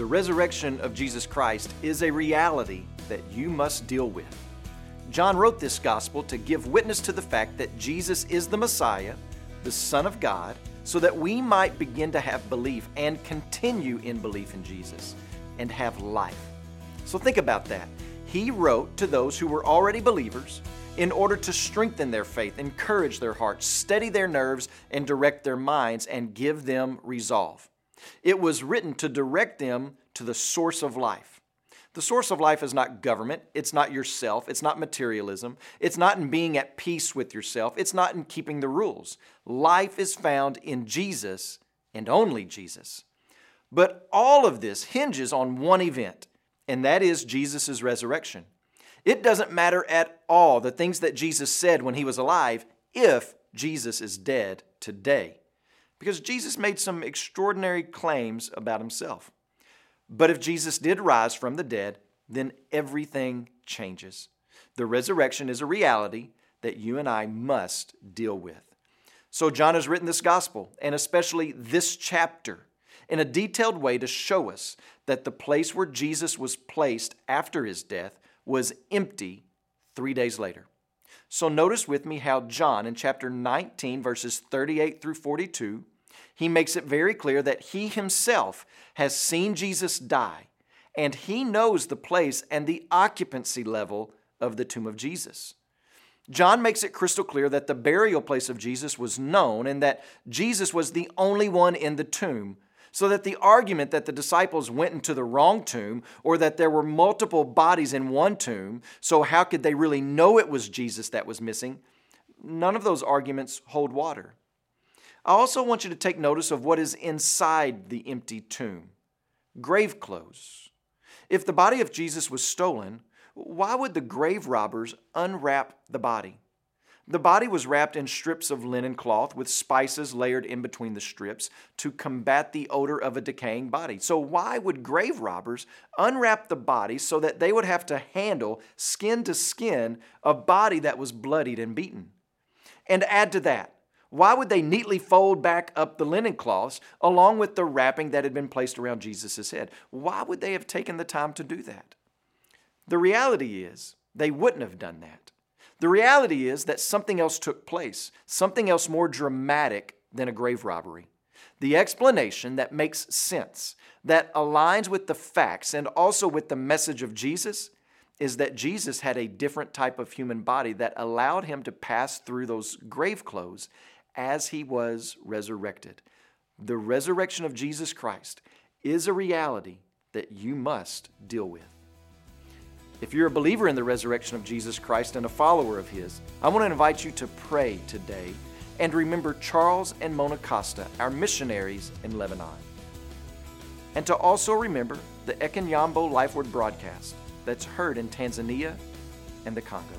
The resurrection of Jesus Christ is a reality that you must deal with. John wrote this gospel to give witness to the fact that Jesus is the Messiah, the Son of God, so that we might begin to have belief and continue in belief in Jesus and have life. So think about that. He wrote to those who were already believers in order to strengthen their faith, encourage their hearts, steady their nerves, and direct their minds and give them resolve. It was written to direct them to the source of life. The source of life is not government, it's not yourself, it's not materialism, it's not in being at peace with yourself, it's not in keeping the rules. Life is found in Jesus and only Jesus. But all of this hinges on one event, and that is Jesus' resurrection. It doesn't matter at all the things that Jesus said when he was alive if Jesus is dead today because Jesus made some extraordinary claims about himself. But if Jesus did rise from the dead, then everything changes. The resurrection is a reality that you and I must deal with. So, John has written this gospel, and especially this chapter, in a detailed way to show us that the place where Jesus was placed after his death was empty three days later. So, notice with me how John in chapter 19, verses 38 through 42, he makes it very clear that he himself has seen Jesus die, and he knows the place and the occupancy level of the tomb of Jesus. John makes it crystal clear that the burial place of Jesus was known and that Jesus was the only one in the tomb, so that the argument that the disciples went into the wrong tomb or that there were multiple bodies in one tomb, so how could they really know it was Jesus that was missing? None of those arguments hold water. I also want you to take notice of what is inside the empty tomb grave clothes. If the body of Jesus was stolen, why would the grave robbers unwrap the body? The body was wrapped in strips of linen cloth with spices layered in between the strips to combat the odor of a decaying body. So, why would grave robbers unwrap the body so that they would have to handle skin to skin a body that was bloodied and beaten? And add to that, why would they neatly fold back up the linen cloths along with the wrapping that had been placed around Jesus' head? Why would they have taken the time to do that? The reality is, they wouldn't have done that. The reality is that something else took place, something else more dramatic than a grave robbery. The explanation that makes sense, that aligns with the facts and also with the message of Jesus, is that Jesus had a different type of human body that allowed him to pass through those grave clothes as he was resurrected. The resurrection of Jesus Christ is a reality that you must deal with. If you're a believer in the resurrection of Jesus Christ and a follower of His, I want to invite you to pray today and remember Charles and Mona Costa, our missionaries in Lebanon. And to also remember the Ekenyambo Life Word broadcast that's heard in Tanzania and the Congo.